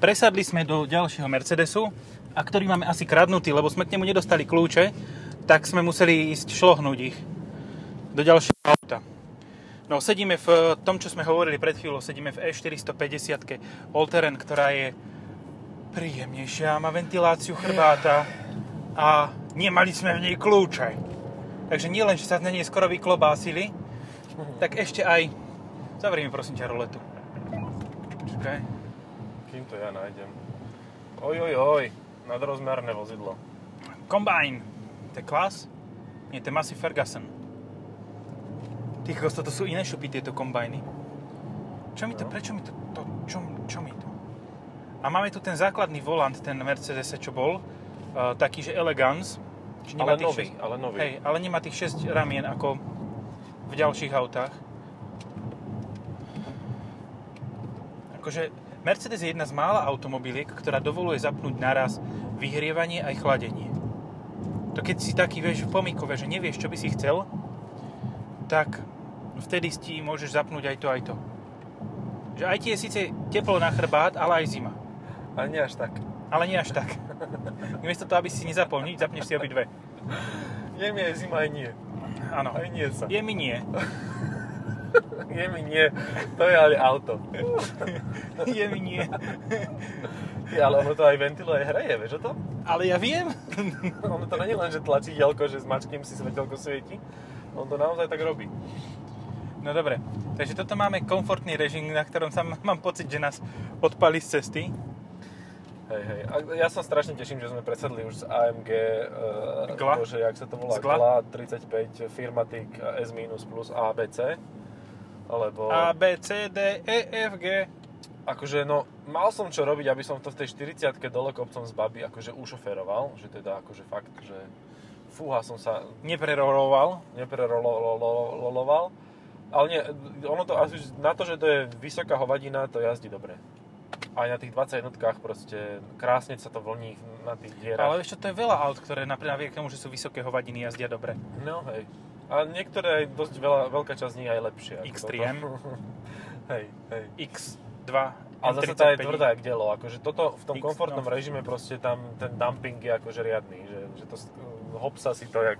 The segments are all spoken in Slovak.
Presadli sme do ďalšieho Mercedesu, a ktorý máme asi kradnutý, lebo sme k nemu nedostali kľúče, tak sme museli ísť šlohnúť ich do ďalšieho auta. No, sedíme v tom, čo sme hovorili pred chvíľou, sedíme v E450 All-Terrain, ktorá je príjemnejšia, má ventiláciu chrbáta a nemali sme v nej kľúče. Takže nie že sa z nej skoro vyklobásili, tak ešte aj... Zavri prosím ťa roletu. Čakaj. To ja nájdem. Oj, oj, oj, nadrozmerné vozidlo. Combine. To je klas? Nie, to je Massey Ferguson. Ty kokos, toto sú iné šupy, tieto kombajny. Čo mi to, No. prečo mi to, to čo, čo mi to? A máme tu ten základný volant, ten Mercedes, čo bol, uh, taký, že elegance. Či Ale tých nový, ale nový. Hej, ale nemá tých 6 ramien ako v ďalších autách. Akože Mercedes je jedna z mála automobiliek, ktorá dovoluje zapnúť naraz vyhrievanie aj chladenie. To keď si taký, vieš, v pomikove, že nevieš, čo by si chcel, tak vtedy si môžeš zapnúť aj to, aj to. Že aj ti je síce teplo na chrbát, ale aj zima. Ale nie až tak. Ale nie až tak. Miesto toho, aby si nezapol nič, zapneš si obidve. Je mi aj zima, aj nie. Áno. Aj nie sa. Je mi nie. Je mi nie. To je ale auto. Je mi nie. Ty, ale ono to aj ventiluje, hreje, vieš o tom? Ale ja viem. Ono to není len, že tlačídelko, že zmačknem si svetelko svieti. On to naozaj tak robí. No dobre, takže toto máme komfortný režim, na ktorom sa mám pocit, že nás odpali z cesty. Hej, hej. A ja sa strašne teším, že sme presedli už z AMG, uh, Gla? bože, jak sa to volá, Gla? Gla 35 Firmatic S- plus ABC. Lebo, A, B, C, D, E, F, G. akože no, mal som čo robiť, aby som to v tej 40 dole kopcom z baby akože ušoferoval, že teda akože fakt, že fúha som sa Nepreroloval. nepreroloval. Ale nie, ono to asi na to, že to je vysoká hovadina, to jazdí dobre. Aj na tých 20 jednotkách proste krásne sa to vlní na tých dierach. Ale čo, to je veľa aut, ktoré napríklad napriek tomu, že sú vysoké hovadiny, jazdia dobre. No hej. A niektoré aj dosť veľa, veľká časť z nich aj X3M. toto. hej, hej. X2, A zase tá je M35. tvrdá jak dielo, akože toto v tom X, komfortnom no. režime proste tam ten dumping je akože riadný, že, že to hopsa si to jak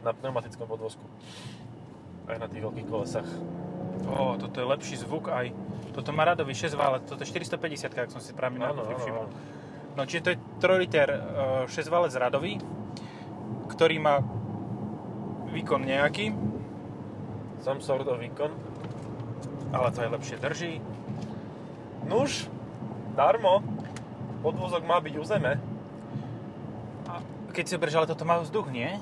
na pneumatickom podvozku. Aj na tých veľkých kolesách. Ó, toto je lepší zvuk aj. Toto má radový 6 vále, toto je 450, ak som si správne áno, všimol. No čiže to je 3 liter 6 válec radový, ktorý má výkon nejaký, Some sort of výkon. ale to aj lepšie drží. Nuž, darmo. Podvozok má byť u zeme. A keď si berieš, ale toto má vzduch, nie?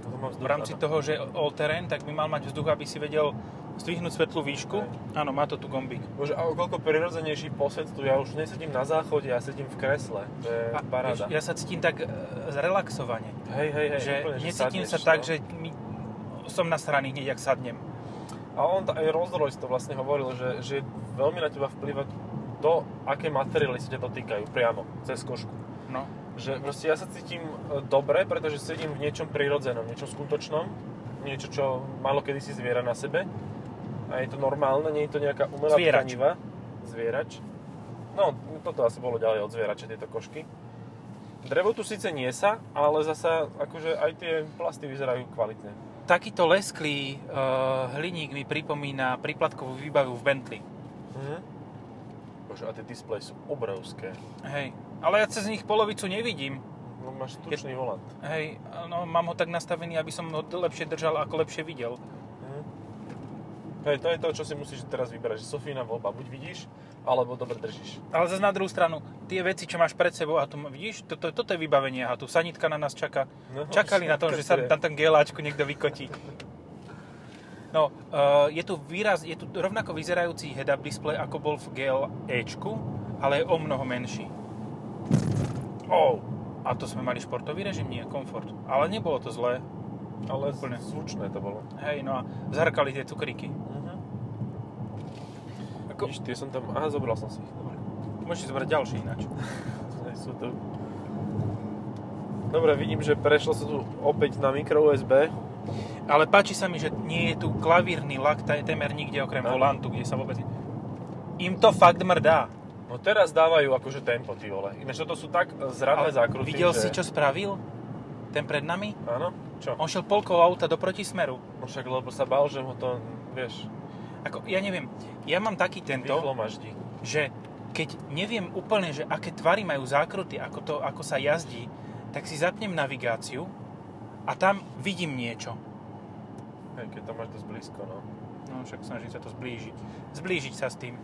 Toto má vzduch, V rámci áno. toho, že all terrain, tak by mal mať vzduch, aby si vedel zdvihnúť svetlú výšku. Áno, má to tu gombík. Bože, a o koľko prirodzenejší posed tu, ja už nesedím na záchode, ja sedím v kresle. To je A paráda. vieš, ja sa cítim tak e, zrelaxovane. Hej, hej, hej. že úplne, necítim sadneš, sa tak, no. že mi, som nasraný hneď, ak sadnem. A on, t- aj Rolls Royce to vlastne hovoril, že, že veľmi na teba vplýva to, aké materiály sa ťa dotýkajú priamo, cez košku. No. Že proste ja sa cítim e, dobre, pretože sedím v niečom prirodzenom, niečom skutočnom, niečo, čo malo kedysi zviera na sebe. A je to normálne, nie je to nejaká umelá Zvierač. tkaniva. Zvierač. No, toto asi bolo ďalej od zvierače, tieto košky. Drevo tu síce nie sa, ale zasa akože aj tie plasty vyzerajú kvalitne. Takýto lesklý uh, hliník mi pripomína príplatkovú výbavu v Bentley. Mhm. Bože, a tie displeje sú obrovské. Hej. Ale ja cez nich polovicu nevidím. No, máš tučný volant. Hej, no mám ho tak nastavený, aby som ho lepšie držal, ako lepšie videl. Mhm. Hej, to je to, čo si musíš teraz vybrať. Že Sofína voľba, buď vidíš, alebo dobre držíš. Ale zase na druhú stranu, tie veci, čo máš pred sebou, a tu vidíš, toto, toto je vybavenie, a tu sanitka na nás čaká. No, Čakali na tom, že sa je. tam ten geláčku niekto vykotí. No, uh, je tu výraz, je tu rovnako vyzerajúci head-up display, ako bol v GL Ečku, ale je o mnoho menší. Oh, a to sme mali športový režim, nie komfort. Ale nebolo to zlé. Ale Úplne. zvučné to bolo. Hej, no a zhrkali tie cukríky. Mhm. Ako, tie som tam... Aha, zobral som si ich. Dobre. môžeš zobrať ďalší ináč. Sú tu. Dobre, vidím, že prešlo sa tu opäť na micro USB. Ale páči sa mi, že nie je tu klavírny lak taj- témer nikde okrem Áno. volantu, kde sa vôbec... Im to fakt mrdá. No teraz dávajú akože tempo, ty vole. Ináč toto sú tak zradné Ale zákruty, Videl že... si, čo spravil? Ten pred nami? Áno? Čo? On šiel polkou auta do protismeru. No však lebo sa bál, že mu to, vieš, Ako, ja neviem, ja mám taký tento, rýchlo maždí. že keď neviem úplne, že aké tvary majú zákruty, ako, to, ako sa jazdí, tak si zapnem navigáciu a tam vidím niečo. Hej, keď to máš dosť blízko, no. No však snažím sa to zblížiť. Zblížiť sa s tým.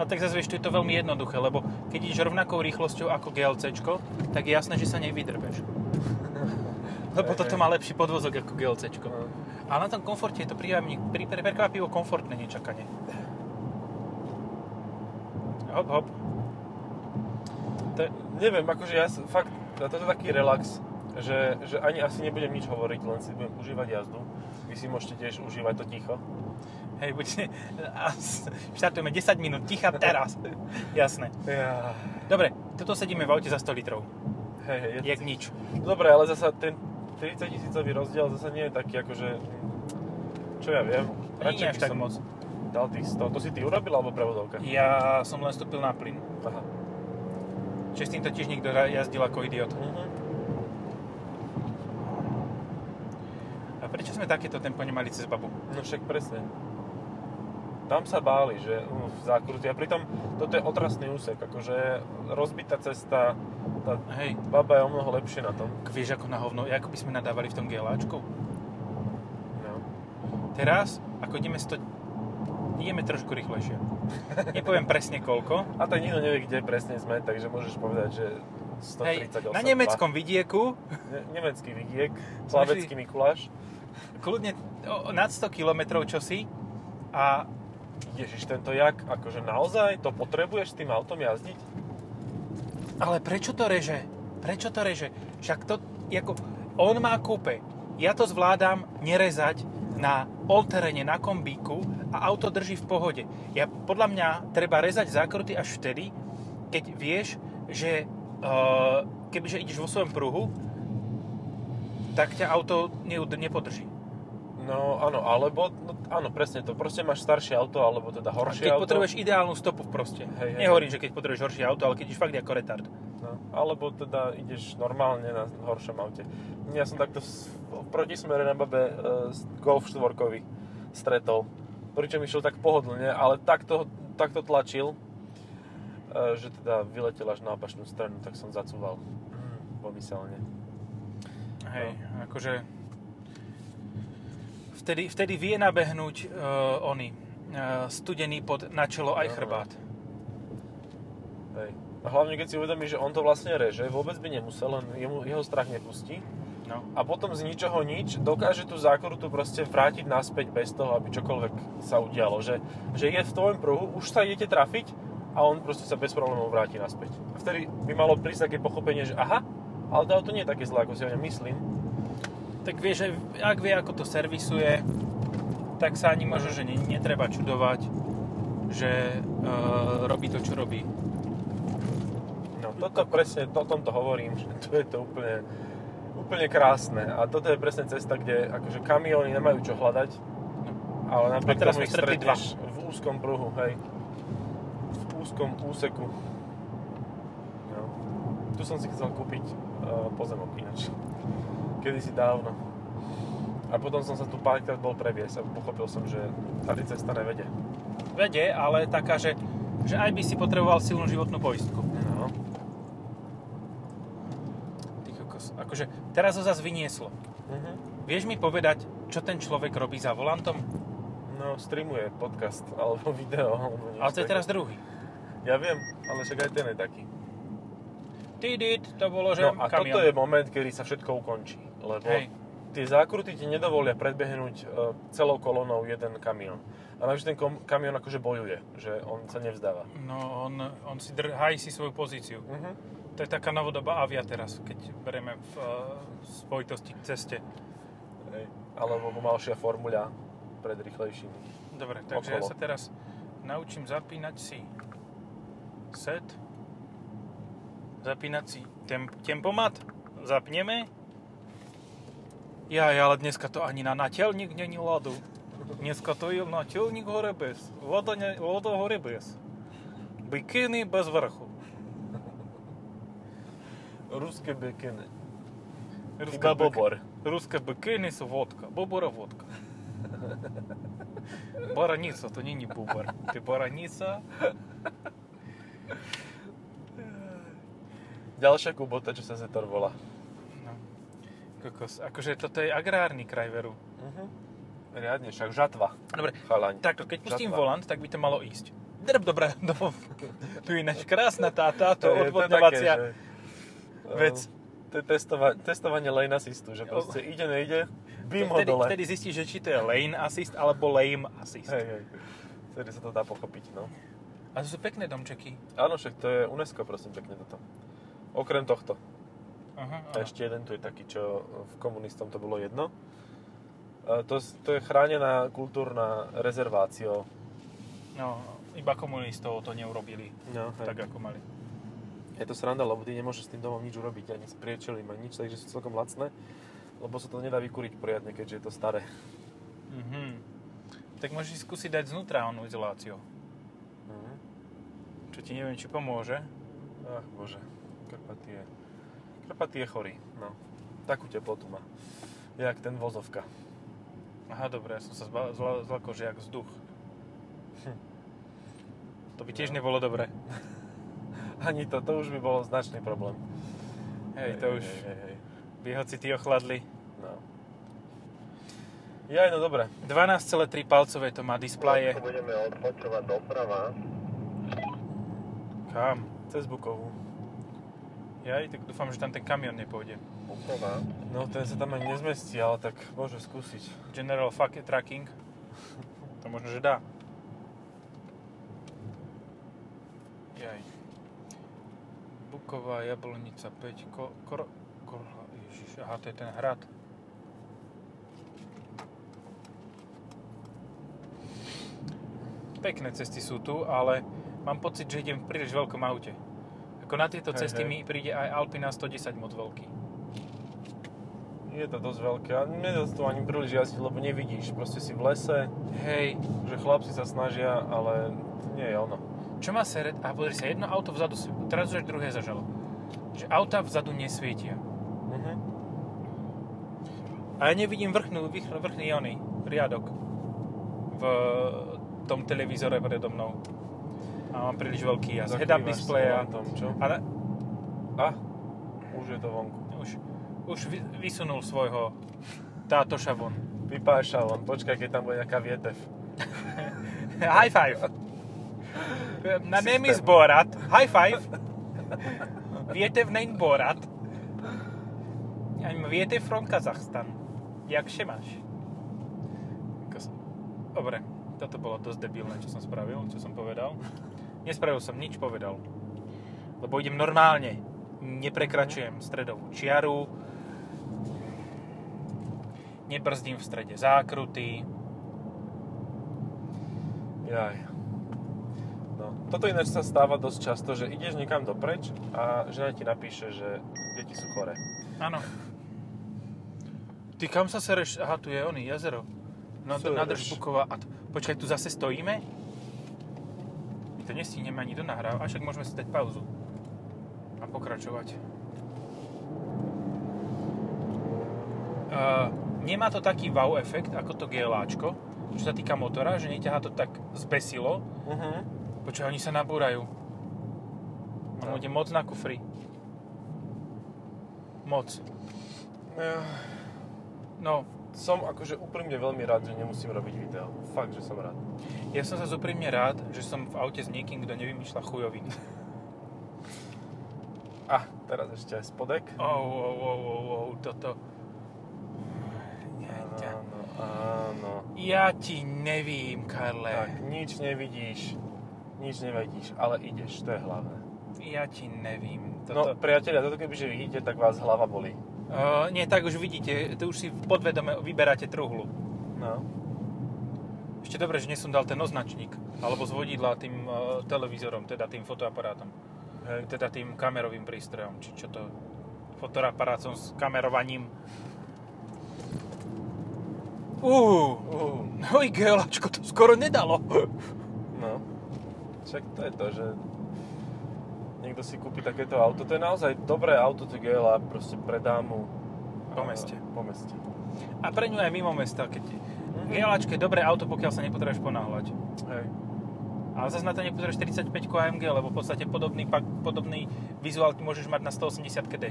A tak zase vieš, tu je to veľmi jednoduché, lebo keď ideš rovnakou rýchlosťou ako GLCčko, tak je jasné, že sa nevydrbeš. Lebo toto má lepší podvozok ako GLCčko. No. Ale na tom komforte je to prekvapivo komfortné nečakanie. Hop, hop. To, neviem, akože ja fakt, toto je taký relax, že, že ani asi nebudem nič hovoriť, len si budem užívať jazdu. Vy si môžete tiež užívať to ticho. Hej, buď, a štartujeme 10 minút ticha teraz. Jasné. Ja. Dobre, toto sedíme v aute za 100 litrov. Hej, je Jak nič. Dobre, ale zasa ten 30 tisícový rozdiel zasa nie je taký akože... Čo ja viem. Až by tak som moc. Dal tých 100. To si ty urobil alebo prevodovka? Ja som len vstúpil na plyn. Aha. Čiže s týmto tiež niekto ra- jazdil ako idiot. Mhm. A prečo sme takéto tempo nemali cez babu? No však presne. Tam sa báli, že uh, v zákruti. A pritom toto je otrasný úsek. Akože rozbitá cesta, tá Hej, baba je o mnoho lepšie na tom. vieš ako na hovno, ako by sme nadávali v tom GLAčku? No. Teraz, ako ideme 100... Ideme trošku rýchlejšie. Nepoviem presne koľko. A tak nikto nevie, kde presne sme, takže môžeš povedať, že Hej, 138. na nemeckom vidieku, Ne- nemecký vidiek, slavecký Mikuláš. kľudne o, nad 100 km čosi a Ježiš, tento jak, akože naozaj to potrebuješ s tým autom jazdiť? Ale prečo to reže? Prečo to reže? Však to, ako, on má kúpe. Ja to zvládam nerezať na olterene, na kombíku a auto drží v pohode. Ja, podľa mňa treba rezať zákruty až vtedy, keď vieš, že uh, kebyže ideš vo svojom pruhu, tak ťa auto nepodrží. No áno, alebo, no, áno, presne to. Proste máš staršie auto, alebo teda horšie keď auto. potrebuješ ideálnu stopu proste. Hej, hej, Nehovorím, že keď potrebuješ horšie auto, ale keď ideš fakt ako retard. No, alebo teda ideš normálne na horšom aute. Ja som takto v protismere na babe e, Golf 4 stretol. Pričom išiel tak pohodlne, ale takto, takto tlačil, e, že teda vyletel až na opačnú stranu, tak som zacúval. Pomyselne. Hej, akože vtedy, vtedy vie nabehnúť uh, oni, uh, studený pod na čelo aj chrbát. Hej. A hlavne keď si uvedomíš, že on to vlastne reže, vôbec by nemusel, len jemu, jeho strach nepustí. No. A potom z ničoho nič dokáže tú zákrutu proste vrátiť naspäť bez toho, aby čokoľvek sa udialo. Že, že je v tvojom pruhu, už sa idete trafiť a on proste sa bez problémov vráti naspäť. A vtedy by malo prísť také pochopenie, že aha, ale to auto nie je také zlé, ako si o ňom myslím. Tak vieš, že ak vie, ako to servisuje, tak sa ani možno, že ne, netreba čudovať, že uh, robí to, čo robí. No toto presne, to, o tomto hovorím, že tu je to úplne, úplne krásne. A toto je presne cesta, kde akože kamióny nemajú čo hľadať, ale napriek A teraz tomu ich dva. v úzkom pruhu, hej. V úzkom úseku. No. Tu som si chcel kúpiť uh, pozemok ináč. Kedysi dávno. A potom som sa tu párkrát bol previesť a pochopil som, že tady cesta nevede. Vede, ale taká, že, že aj by si potreboval silnú životnú poistku. No. Ty kokos. Akože teraz ho zase vynieslo. Mhm. Vieš mi povedať, čo ten človek robí za volantom? No, streamuje podcast alebo video. Alebo Ale to je teraz druhý. Ja viem, ale však aj ten je taký. Tidit, to bolo, že No a kamión. toto je moment, kedy sa všetko ukončí. Lebo Hej. tie zákruty ti nedovolia predbehnúť e, celou kolonou jeden kamión. A navyše ten kom- kamión akože bojuje, že on sa nevzdáva. No, on, on si dr- hájí si svoju pozíciu. Mhm. To je taká novodobá avia teraz, keď bereme v uh, spojitosti k ceste. Hej. Alebo pomalšia formuľa pred rýchlejšími. Dobre, takže ja Okolo. sa teraz naučím zapínať si set, zapínať si tem- tempomat, zapneme Ja, ale dneska to ani na natelník není ľadu. Dneska to je natelník hore bez. Voda, ne, voda hore bez. Bikiny bez vrchu. Ruské bikiny. Ruské Iba bik- bobor. Ruské bikiny sú vodka. Bobora vodka. Бороница, to není bubor. Ty boronica. Ďalšia kubota, čo sa Zetor volá. Kokos. Akože toto je agrárny kraj veru. Mhm. Riadne, však žatva. Dobre, Chalaň. takto, keď pustím Žatva. volant, tak by to malo ísť. Drb, dobre, no, tu je ináč krásna tá, táto odvodňovacia vec. To je testova- testovanie lane assistu, že proste ide, nejde, bím ho dole. vtedy zistíš, že či to je lane assist alebo lame assist. Hej, hej. Vtedy sa to dá pochopiť, no. A to sú pekné domčeky. Áno, však to je UNESCO, prosím, pekne toto. Okrem tohto. Aha, A ešte jeden tu je taký, čo v komunistom to bolo jedno. To, to je chránená kultúrna rezervácia. No, iba komunistov to neurobili No, tak, ako mali. Je to sranda, lebo ty nemôžeš s tým domom nič urobiť, ani s priečelím, ani nič, takže sú celkom lacné. Lebo sa to nedá vykúriť poriadne, keďže je to staré. Mhm. Tak môžeš si skúsiť dať znútra onú izoláciu. Mhm. Čo ti neviem, či pomôže. Ach bože, Karpaty je... Karpaty je chorý, no. Takú teplotu má. Jak ten vozovka. Aha, dobre, ja som sa zba- zla- zlakol, že jak vzduch. Hm. To by tiež nebolo dobre. Ani to, to už by bolo značný problém. Hej, to už Hej, hej, hej. by hoci ty ochladli. No. Jaj, no dobre. 12,3 palcové to má displeje. Budeme odbočovať doprava. Kam? Cez Bukovú. Jaj, tak dúfam, že tam ten kamion nepôjde. Buková. No, ten sa tam ani nezmestí, ale tak môže skúsiť. General fuck tracking. To možno, že dá. Jaj. Buková Jablonica 5. Ko, kor, kor, ježiš, aha, to je ten hrad. Pekné cesty sú tu, ale mám pocit, že idem v príliš veľkom aute. Ako na tieto Hej, cesty hej. mi príde aj Alpina 110 moc veľký. Je to dosť veľké a nedá tu ani príliš jazdiť, lebo nevidíš. Proste si v lese, Hej, že chlapci sa snažia, ale to nie je ono. Čo má seret? A pozri sa, jedno auto vzadu, teraz už druhé zažalo. Že auta vzadu nesvietia. Mhm. A ja nevidím vrchnú, vrch, vrchný oný riadok v tom televízore predo mnou. A mám príliš veľký jas. Head-up displeja. volantom, čo? A na, A, už je to vonku. už, už vy, vysunul svojho tátoša von. Vypáša von, počkaj, keď tam bude nejaká vietev. High five. Na name is Borat. High five. Vietev name Borat. I'm Vietev from Kazakhstan. Jak się máš? Dobre, toto bolo dosť debilné, čo som spravil, čo som povedal. Nespravil som nič, povedal. Lebo idem normálne. Neprekračujem stredovú čiaru. Nebrzdím v strede zákruty. Jaj. No, toto ináč sa stáva dosť často, že ideš niekam dopreč a žena ti napíše, že deti sú chore. Áno. Ty kam sa sereš? Aha, tu je oný, jazero. No, Sereš. nádrž Buková. A t- počkaj, tu zase stojíme? To nestihneme ani do nahrávať, však môžeme si dať pauzu. A pokračovať. Uh, nemá to taký wow efekt, ako to GLAčko, čo sa týka motora, že neťahá to tak zbesilo. Uh-huh. Počkaj, oni sa nabúrajú. On No. ide moc na kufri. Moc. No, Som akože úprimne veľmi rád, že nemusím robiť video. Fakt, že som rád. Ja som sa úprimne rád, že som v aute s niekým, kto nevymýšľa chujoviny. A, teraz ešte aj spodek. Oh, oh, oh, oh, oh, toto. Ja, ťa- Áno, áno. ja ti nevím, Karle. Tak, nič nevidíš, nič nevidíš, ale ideš, to je hlavné. Ja ti nevím. No, Toto... priatelia, toto kebyže vidíte, tak vás hlava bolí. Uh, nie, tak už vidíte, tu už si podvedome vyberáte truhlu. No. Ešte dobre, že nesom dal ten označník, alebo z vodidla tým uh, televízorom, teda tým fotoaparátom. Hej. Teda tým kamerovým prístrojom, či čo to... Fotoaparátom s kamerovaním. Uh, Uh, no i to skoro nedalo. no. Však to je to, že niekto si kúpi takéto auto. To je naozaj dobré auto, to GLA, proste pre dámu. Po a- meste. Po meste. A pre ňu aj mimo mesta, keď... Mhm. GLAčko je dobré auto, pokiaľ sa nepotrebuješ ponáhľať. Hej. Ale zase na to nepotrebuješ 45 AMG, lebo v podstate podobný, pak, podobný vizuál môžeš mať na 180 D.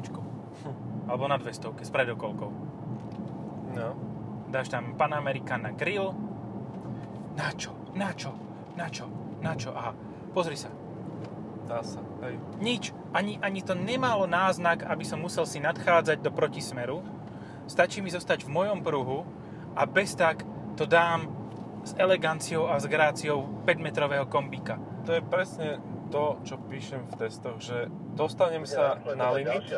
Alebo na 200 s predokolkou. No. Dáš tam Panamericana Grill. Na čo? Na čo? Na čo? Na čo? Aha, pozri sa. Dá sa. Hej. Nič. Ani, ani to nemalo náznak, aby som musel si nadchádzať do protismeru. Stačí mi zostať v mojom pruhu a bez tak to dám s eleganciou a s gráciou 5-metrového kombíka. To je presne to, čo píšem v testoch, že dostanem sa na limit,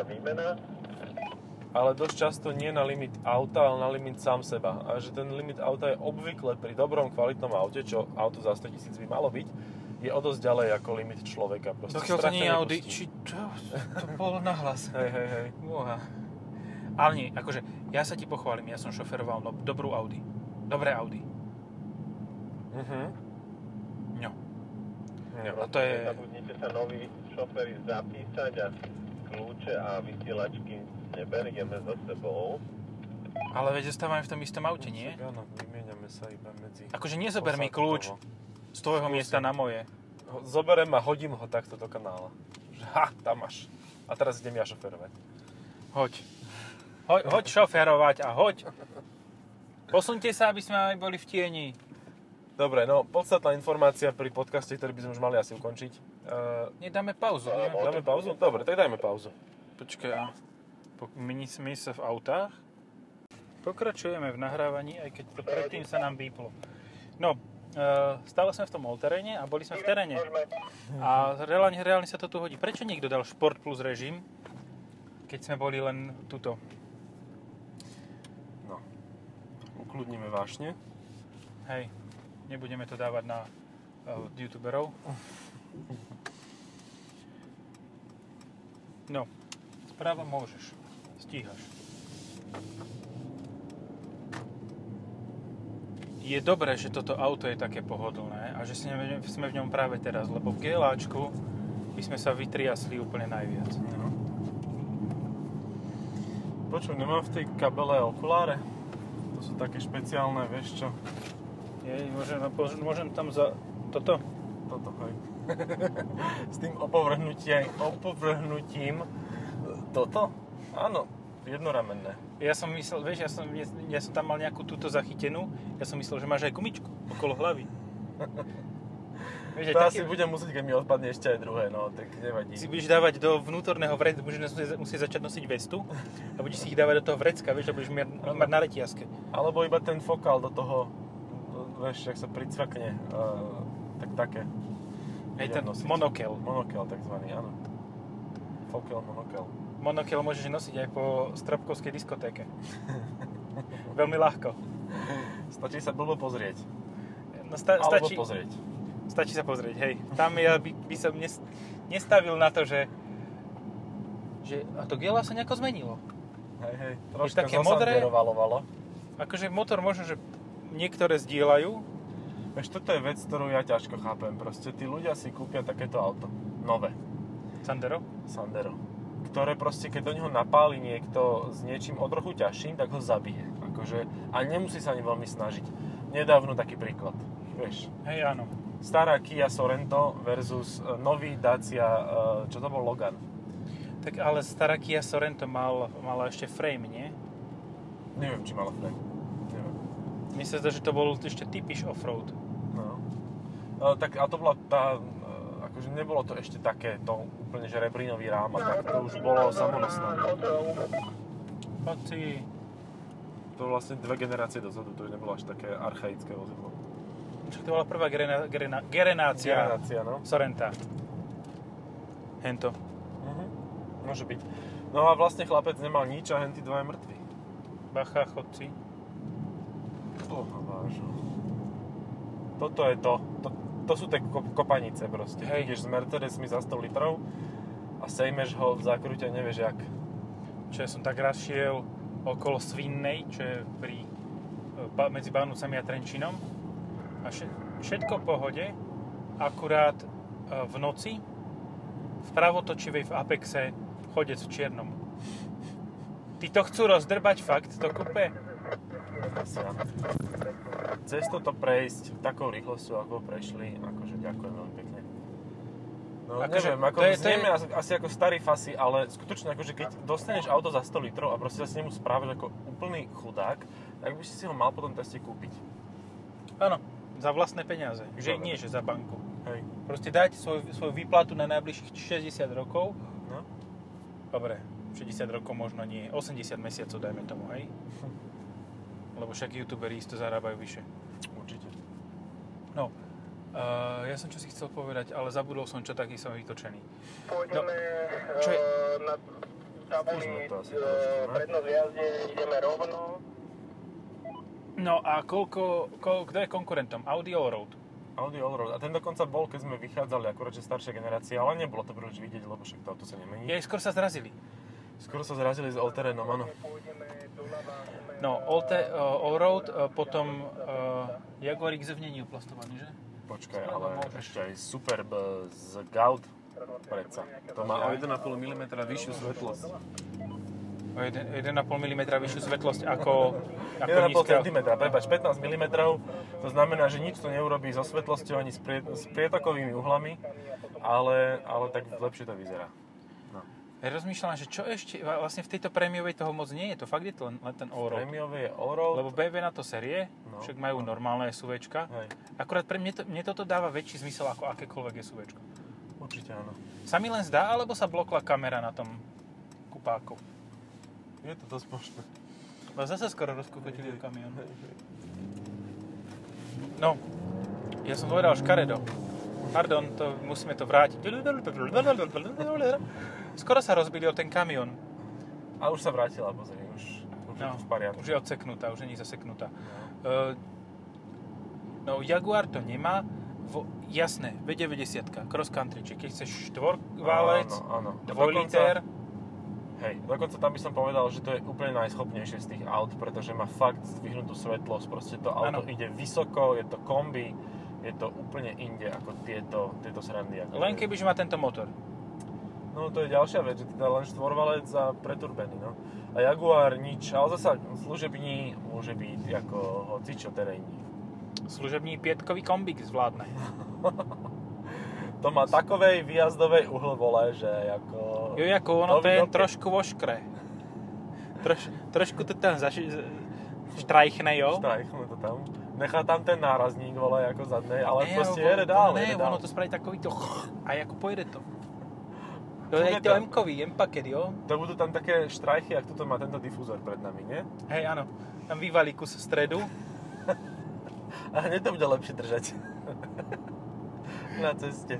ale dosť často nie na limit auta, ale na limit sám seba. A že ten limit auta je obvykle pri dobrom kvalitnom aute, čo auto za 100 tisíc by malo byť, je o dosť ďalej ako limit človeka. Proste Dokiaľ to nie je Audi, či čo? To bolo nahlas. Hej, hej, hej. Boha. Ale nie, akože, ja sa ti pochválim, ja som šoferoval no, dobrú Audi. Dobré Audi. Mhm. No. A to je... Nezabudnite sa noví šoféry zapísať a kľúče a vysielačky neberieme so sebou. Ale veď zostávame v tom istom aute, nie? Však Áno, vymieňame sa iba medzi... Akože nezober mi kľúč z tvojho Skúsim. miesta na moje. Ho- Zoberiem a hodím ho takto do kanála. Ha, tam máš. A teraz idem ja šoferovať. Hoď. Hoď, hoď šoferovať a hoď. Posunte sa, aby sme aj boli v tieni. Dobre, no podstatná informácia pri podcaste, ktorý by sme už mali asi ukončiť. Uh, Nedáme pauzu, nie? dáme pauzu? Dobre, tak dajme pauzu. Počkaj, a my sme sa v autách. Pokračujeme v nahrávaní, aj keď predtým sa nám vyplo. No, stále sme v tom all-teréne a boli sme v teréne. A reálne, reálne sa to tu hodí. Prečo niekto dal Sport Plus režim, keď sme boli len tuto? No. Ukludníme vášne. Hej, nebudeme to dávať na uh, youtuberov. No, správa môžeš. Stíhaš. Je dobré, že toto auto je také pohodlné a že sme, v ňom práve teraz, lebo v GLAčku by sme sa vytriasli úplne najviac. No. Počuj, nemám v tej kabele okuláre? To sú také špeciálne, vieš čo? Je, môžem, môžem tam za toto? Toto, hej. S tým opovrhnutím, opovrhnutím toto? Áno, jednoramenné. Ja som myslel, vieš, ja som, ja, ja som tam mal nejakú túto zachytenú, ja som myslel, že máš aj gumičku okolo hlavy. vieš, To asi také, budem musieť, keď mi odpadne ešte aj druhé, no, tak nevadí. si budeš dávať do vnútorného vrecka, budeš musieť, začať nosiť vestu a budeš si ich dávať do toho vrecka, vieš, a budeš mať, mať na letiaske. Alebo iba ten fokál do toho, vieš, ak sa pricvakne, uh, tak také. Hej, ten nosiť. monokel. Monokel takzvaný, áno. Fokel, monokel. Monokel môžeš nosiť aj po stropkovskej diskotéke. Veľmi ľahko. Stačí sa blbo pozrieť. No, sta, Alebo stačí, pozrieť. stačí sa pozrieť, hej. Tam ja by, by som nes, nestavil na to, že, že a to gela sa nejako zmenilo. Hej, hej, troška také modré. Akože motor možno, že niektoré zdieľajú, Vieš, toto je vec, ktorú ja ťažko chápem. Proste tí ľudia si kúpia takéto auto. Nové. Sandero, Sandero. Ktoré proste, keď do neho napáli niekto s niečím o trochu ťažším, tak ho zabije. Akože, a nemusí sa ani veľmi snažiť. Nedávno taký príklad. Vieš, hej áno. stará Kia Sorento versus e, nový Dacia, e, čo to bol Logan. Tak ale stará Kia Sorento mal, mala ešte frame, nie? Neviem, či mala frame. Neviem. Mne sa zdá, že to bol ešte typiš offroad. No. No, tak a to bola tá, e, akože nebolo to ešte také, to úplne, že rebrínový rám a tak, to už bolo samonosné. Poď si. To vlastne dve generácie dozadu, to už nebolo až také archaické vozidlo. Čo to bola prvá gerena, gerena, gerenácia Generácia, no. Sorenta. Hento. Mhm. Môže byť. No a vlastne chlapec nemal nič a henty dva je mŕtvi. Bacha, chodci. Boha. Toto je to. to. To sú tie ko- kopanice proste. Hej. Ideš s Mercedesmi za 100 litrov a sejmeš ho v zákrute, nevieš jak. Čo ja som tak raz šiel okolo Svinnej, čo je pri e, medzi Bánusami a Trenčinom. A vše- všetko v pohode, akurát e, v noci v pravotočivej v Apexe chodec v čiernom. Ty to chcú rozdrbať fakt, to kupe? Asi. Cez toto prejsť takou rýchlosťou, ako prešli, akože ďakujem veľmi pekne. No Akože, neviem, ako to je- to je- asi, ako starý fasy, ale skutočne akože keď dostaneš auto za 100 litrov a proste sa s nemu správaš ako úplný chudák, tak by si si ho mal po tom teste kúpiť. Áno, za vlastné peniaze. Že Dobre. nie, že za banku. Hej. Proste dať svoj, svoju výplatu na najbližších 60 rokov. No. Dobre, 60 rokov možno nie, 80 mesiacov dajme tomu, hej? Lebo však youtuberi isto zarábajú vyššie. Určite. No, uh, ja som čo si chcel povedať, ale zabudol som čo, taký som vytočený. Pôjdeme čo je- eh, na tabuli eh, ne? prednosť jazde, ideme rovno. No a koľko, ko, kto je konkurentom? Audi Allroad. Audi Allroad. A ten dokonca bol, keď sme vychádzali, akurát, že staršia generácia, ale nebolo to príliš vidieť, lebo však to auto sa nemení. Jej skôr sa zrazili. Skoro sa zrazili s Allterenom, áno. No, Alte, uh, Allroad, uh, potom uh, Jaguar XF je oplastovaný, že? Počkaj, ale môžeš. ešte aj Superb z Gaud, predsa. To má o 1,5 mm vyššiu svetlosť. O 1,5 mm vyššiu svetlosť ako, ako 1,5 nízka. cm, prepač, 15 mm, to znamená, že nič to neurobí so svetlosťou ani s, prie, s prietokovými uhlami, ale, ale tak lepšie to vyzerá. No. Ja rozmýšľam, že čo ešte, vlastne v tejto prémiovej toho moc nie je, to fakt je to len, len ten Allroad. Prémiové je Allroad, Lebo BMW na to série, No. však majú normálne SUVčka. hej, Akurát pre mne, to, mne toto dáva väčší zmysel ako akékoľvek SUVčko. určite áno. Sa mi len zdá, alebo sa blokla kamera na tom kupáku? Je to dosť možné. Lebo zase skoro rozkúpetili kamión. No, ja som povedal škaredo. Pardon, to, musíme to vrátiť. Skoro sa rozbili o ten kamión. A už sa vrátila, pozri, už, už je No, to v poriadku. už je odseknutá, už je zaseknutá. No. Uh, no, Jaguar to nemá. Vo, jasné, V90, cross country, či keď chceš štvorválec, dvojliter, Hej, dokonca tam by som povedal, že to je úplne najschopnejšie z tých aut, pretože má fakt zdvihnutú svetlosť, proste to auto Áno. ide vysoko, je to kombi, je to úplne inde ako tieto, tieto srandy. Ako len kebyže má tento motor. No to je ďalšia vec, že teda len štvorvalec a preturbený, no. A Jaguar nič, ale zasa služební môže byť ako hocičo terénní. Služební pietkový kombík zvládne. To má takovej výjazdovej uhl vole, že ako... Jo, ako ono to je dobre. trošku voškre. Troš, trošku to tam zaši, štrajchne, jo? Štrajchnú to tam. Nechá tam ten nárazník, vole, ako zadnej, ale Ne, proste ono- jede dál, Ne, jede dál. ono to spraví takový to a ako pojede to. To je to. M-kový, M-paket, jo? To budú tam také štrajchy, ak tuto má tento difúzor pred nami, nie? Hej, áno. Tam vyvalí kus stredu. A hneď to bude lepšie držať. Na ceste.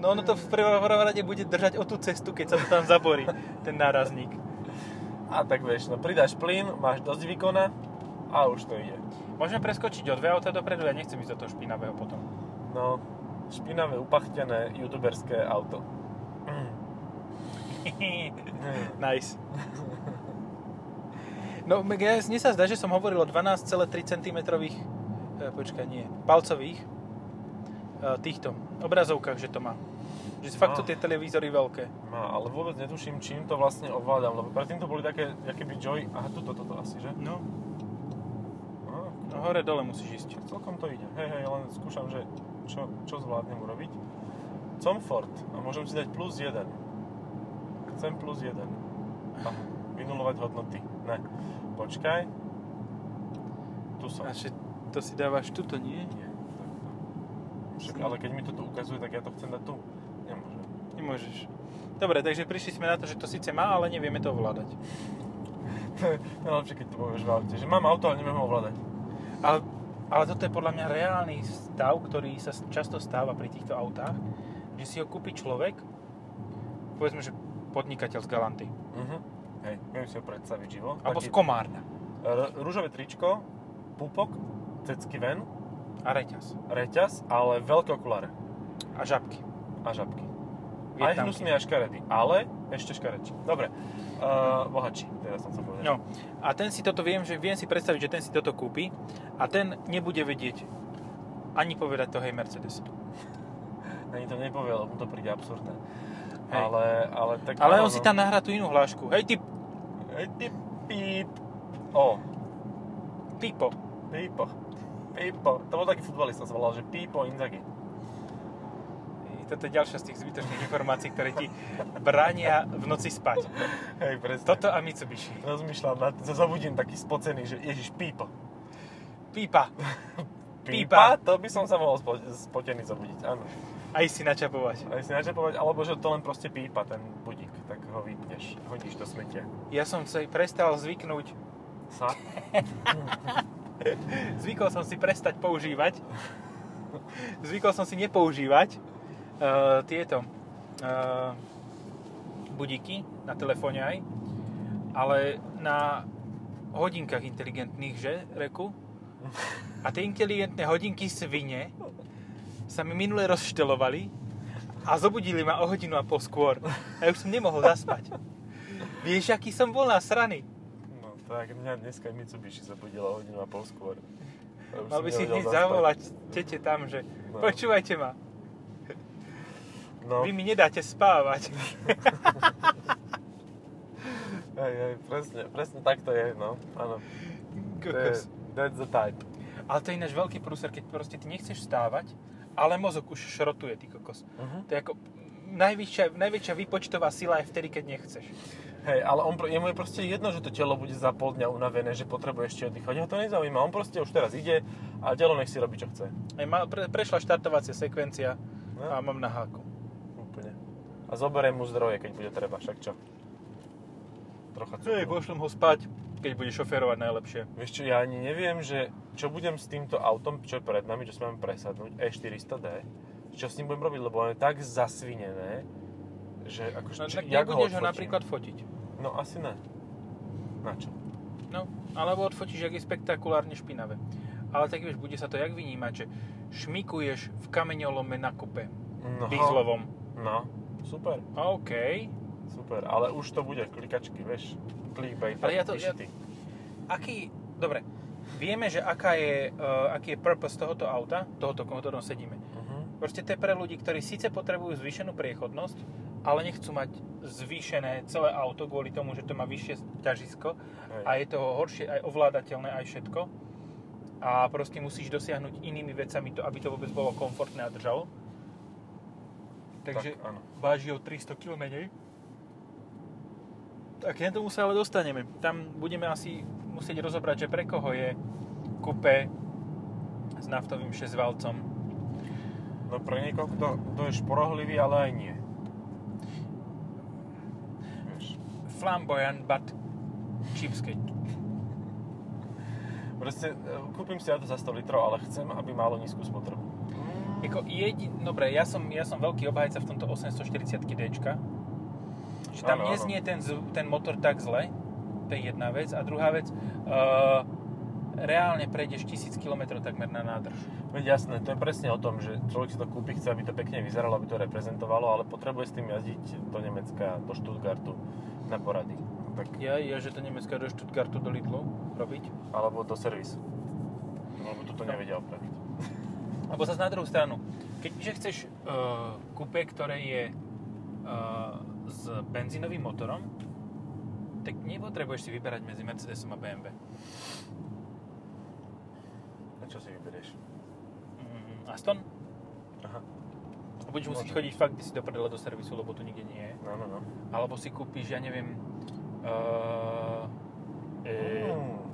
No ono to v prvom rade bude držať o tú cestu, keď sa to tam zaborí, ten nárazník. A tak vieš, no pridáš plyn, máš dosť výkona a už to ide. Môžeme preskočiť o dve auta dopredu, ja nechcem ísť do toho špinavého potom. No, špinavé, upachtené, youtuberské auto. nice. No, mne sa zdá, že som hovoril o 12,3 cm, e, počkaj, nie, palcových e, týchto obrazovkách, že to má. Že fakt sú No. tie televízory veľké. Má, ale vôbec netuším, čím to vlastne ovládam, lebo predtým to boli také, by Joy, aha, tuto, toto asi, že? No, no hore dole musíš ísť. celkom to ide. Hej, hej, len skúšam, že čo, čo zvládnem urobiť. Comfort a môžem si dať plus 1. Chcem plus 1. A vynulovať hodnoty. Ne. Počkaj. Tu som. A to si dávaš tuto, nie? Nie. Však, ale keď mi to tu ukazuje, tak ja to chcem dať tu. Nemôžem. Nemôžeš. Dobre, takže prišli sme na to, že to síce má, ale nevieme to ovládať. Najlepšie, keď to povieš v aute, že mám auto, ale neviem ho ovládať. Ale, ale toto je podľa mňa reálny stav, ktorý sa často stáva pri týchto autách, že si ho kúpi človek, povedzme, že podnikateľ z Galanty, Mhm. Hej, viem si ho predstaviť živo. alebo z Komárna R- rúžové tričko, pupok, cecky ven, a reťaz reťaz, ale veľké okuláre a žabky. a žabky. Aj Vietnamky. hnusný, aj škaredý, ale ešte škaredší. Dobre, Uh, bohatší, teda som sa povedal. No, a ten si toto viem, že viem si predstaviť, že ten si toto kúpi a ten nebude vedieť ani povedať to hej Mercedes. Ani to nepovie, lebo mu to príde absurdné. Hej. Ale, ale tak... Ale on si no. tam nahrá tú inú hlášku. Hej ty Hej, ty píp. O, pipo. pípo. Pípo. To bol taký futbalista, sa volal, že Pípo Inzaghi. Toto je ďalšia z tých zbytočných informácií, ktoré ti bránia v noci spať. Hej, presne. Toto a Mitsubishi. Rozmýšľam, sa zabudím taký spocený, že ježiš, Pípo. Pípa. Pípa? To by som sa mohol spo, spotený zabudiť, áno. Aj si načapovať. Aj si načapovať, alebo že to len proste pípa, ten budík, tak ho vypneš, hodíš do smetia. Ja som si prestal zvyknúť, Sa? zvykol som si prestať používať, zvykol som si nepoužívať uh, tieto uh, budíky na telefóne aj, ale na hodinkách inteligentných, že, Reku? A tie inteligentné hodinky svine sa mi minule rozštelovali a zobudili ma o hodinu a pol skôr. A ja už som nemohol zaspať. Vieš, aký som bol nasraný? No tak, mňa dneska Mitsubishi zabudila hodinu a pol skôr. Mal by si hneď zavolať tete tam, že No. počúvajte ma, No, vy mi nedáte spávať. hej, hej, presne, presne tak to je, no, áno. Kokos. that's the type. Ale to je ináč veľký prúser, keď proste ty nechceš stávať, ale mozog už šrotuje, ty kokos. Uh-huh. To je ako najväčšia, najväčšia výpočtová sila je vtedy, keď nechceš. Hej, ale on, jemu je proste jedno, že to telo bude za pol dňa unavené, že potrebuje ešte oddychať. Ho to nezaujíma, on proste už teraz ide a telo nech si robí, čo chce. Aj ma, pre, prešla štartovacia sekvencia No. a mám na háku. A zoberiem mu zdroje, keď bude treba, však čo? Trocha Hej, cukru. pošlem ho spať, keď bude šoférovať najlepšie. Vieš čo, ja ani neviem, že čo budem s týmto autom, čo je pred nami, čo si máme presadnúť, E400D, čo s ním budem robiť, lebo on je tak zasvinené, že akože, No, či- tak jak nebudeš ho odfotím? napríklad fotiť. No asi ne. Na čo? No, alebo odfotíš, jak je spektakulárne špinavé. Ale tak vieš, bude sa to jak vynímať, že šmikuješ v kameňolome na kupe. No, Dieslovom. No, super, OK. super, ale už to bude klikačky, vieš, clickbait, Ale ja to- ja-. Aký, dobre, vieme, že aká je, uh, aký je purpose tohoto auta, tohoto, ktorom sedíme. Mhm. Proste to je pre ľudí, ktorí síce potrebujú zvýšenú priechodnosť, ale nechcú mať zvýšené celé auto kvôli tomu, že to má vyššie ťažisko Hej. a je to horšie aj ovládateľné, aj všetko. A proste musíš dosiahnuť inými vecami to, aby to vôbec bolo komfortné a držalo. Takže Tak, áno. váži o 300 kg menej. Tak k tomu sa ale dostaneme. Tam budeme asi musieť rozobrať, že pre koho je kupé s naftovým 6-valcom. No pre niekoho, kto, kto je šporohlivý, ale aj nie. Vieš, Flamboyant, but cheapskate. proste e, kúpim si auto za 100 litrov, ale chcem, aby malo nízku spotrebu. Jako jedin... Dobre, ja som, ja som veľký obhajca v tomto 840 D. Že tam áno. neznie ten, ten motor tak zle. To je jedna vec. A druhá vec, uh, reálne prejdeš 1000 km takmer na nádrž. Veď jasné, to je presne o tom, že človek si to kúpi, chce, aby to pekne vyzeralo, aby to reprezentovalo, ale potrebuje s tým jazdiť do Nemecka, do Stuttgartu na porady. Tak, Ja, ja že to Nemecka do Stuttgartu do Lidlu robiť. alebo do servisu. Lebo tu to nevedia opraviť. Alebo zase na druhú stranu, keďže chceš uh, kúpe, ktoré je uh, s benzínovým motorom, tak nepotrebuješ si vyberať medzi Mercedesom a BMW. A čo si vyberieš? Mm, Aston? Aha, A budeš musieť chodiť fakt si do prdele do servisu, lebo tu nikde nie je. no, no, no. Alebo si kúpiš, ja neviem, uh, e.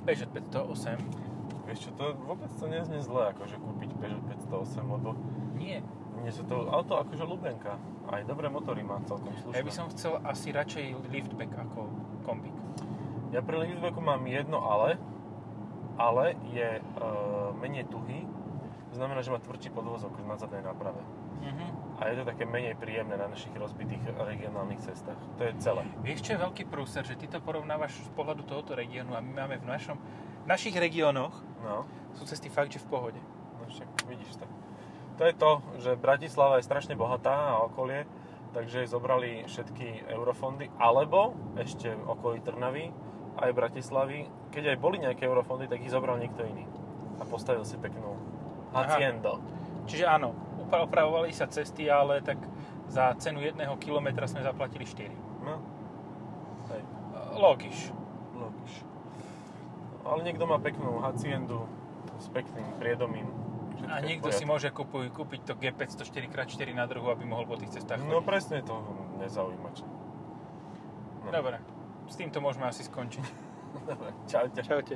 Peugeot 508. Vieš čo, to vôbec to neznie zle, akože kúpiť Peugeot 508, lebo Nie. nie sú to auto akože ľubenka. Aj dobré motory má celkom slušné. Ja by som chcel asi radšej liftback ako kombík. Ja pri liftbacku mám jedno ale, ale je e, menej tuhý, to znamená, že má tvrdší podvozok na zadnej náprave. Mhm. A je to také menej príjemné na našich rozbitých regionálnych cestách. To je celé. Vieš, čo je veľký prúser, že ty to porovnávaš z pohľadu tohoto regiónu a my máme v našom, našich regiónoch No, sú cesty fakt, že v pohode. no však vidíš to. To je to, že Bratislava je strašne bohatá a okolie, takže zobrali všetky eurofondy, alebo ešte okolí Trnavy, aj Bratislavy, keď aj boli nejaké eurofondy, tak ich zobral niekto iný. A postavil si peknú haciendo. Čiže áno, opravovali sa cesty, ale tak za cenu jedného kilometra sme zaplatili 4. No, hej, logiš. Ale niekto má peknú haciendu s pekným priedomím. Všetko A niekto si môže kúpuj, kúpiť to G500 4x4 na druhu, aby mohol po tých cestách No chodiť. presne to nezaujíma. no. Dobre, s týmto môžeme asi skončiť. Dobre, čaute. Čaute.